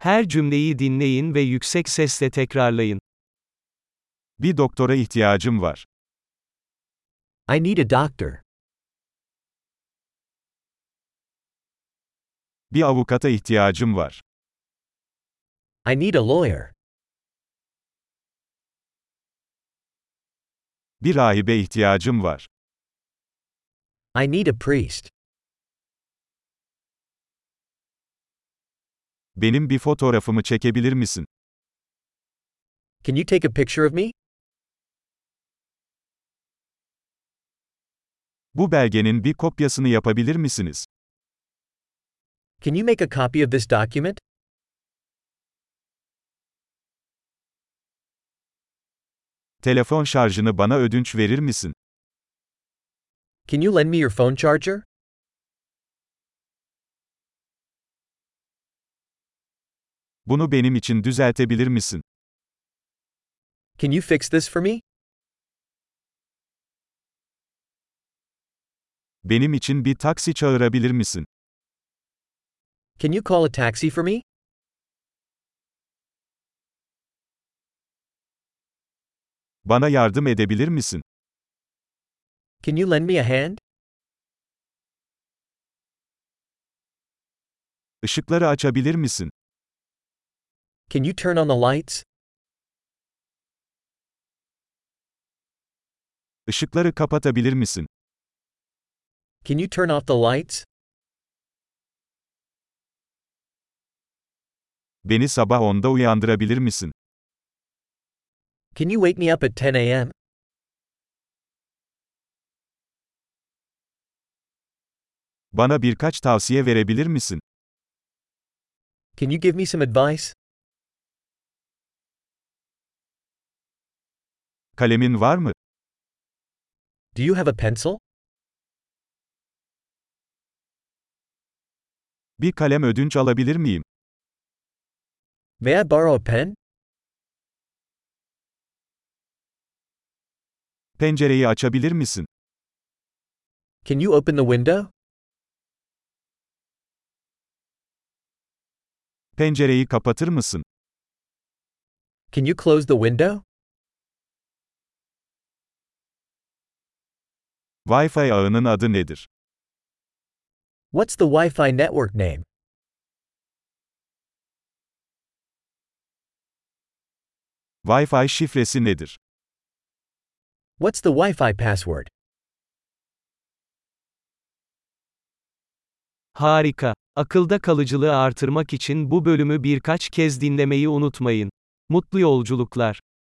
Her cümleyi dinleyin ve yüksek sesle tekrarlayın. Bir doktora ihtiyacım var. I need a doctor. Bir avukata ihtiyacım var. I need a lawyer. Bir rahibe ihtiyacım var. I need a priest. Benim bir fotoğrafımı çekebilir misin? Can you take a picture of me? Bu belgenin bir kopyasını yapabilir misiniz? Can you make a copy of this document? Telefon şarjını bana ödünç verir misin? Can you lend me your phone charger? Bunu benim için düzeltebilir misin? Can you fix this for me? Benim için bir taksi çağırabilir misin? Can you call a taxi for me? Bana yardım edebilir misin? Can you lend me a hand? Işıkları açabilir misin? Can you turn on the lights? Işıkları kapatabilir misin? Can you turn off the lights? Beni sabah 10'da uyandırabilir misin? Can you wake me up at 10 a.m.? Bana birkaç tavsiye verebilir misin? Can you give me some advice? Kalemin var mı? Do you have a pencil? Bir kalem ödünç alabilir miyim? May I borrow a pen? Pencereyi açabilir misin? Can you open the window? Pencereyi kapatır mısın? Can you close the window? Wi-Fi ağının adı nedir? What's the Wi-Fi network name? Wi-Fi şifresi nedir? What's the Wi-Fi password? Harika. Akılda kalıcılığı artırmak için bu bölümü birkaç kez dinlemeyi unutmayın. Mutlu yolculuklar.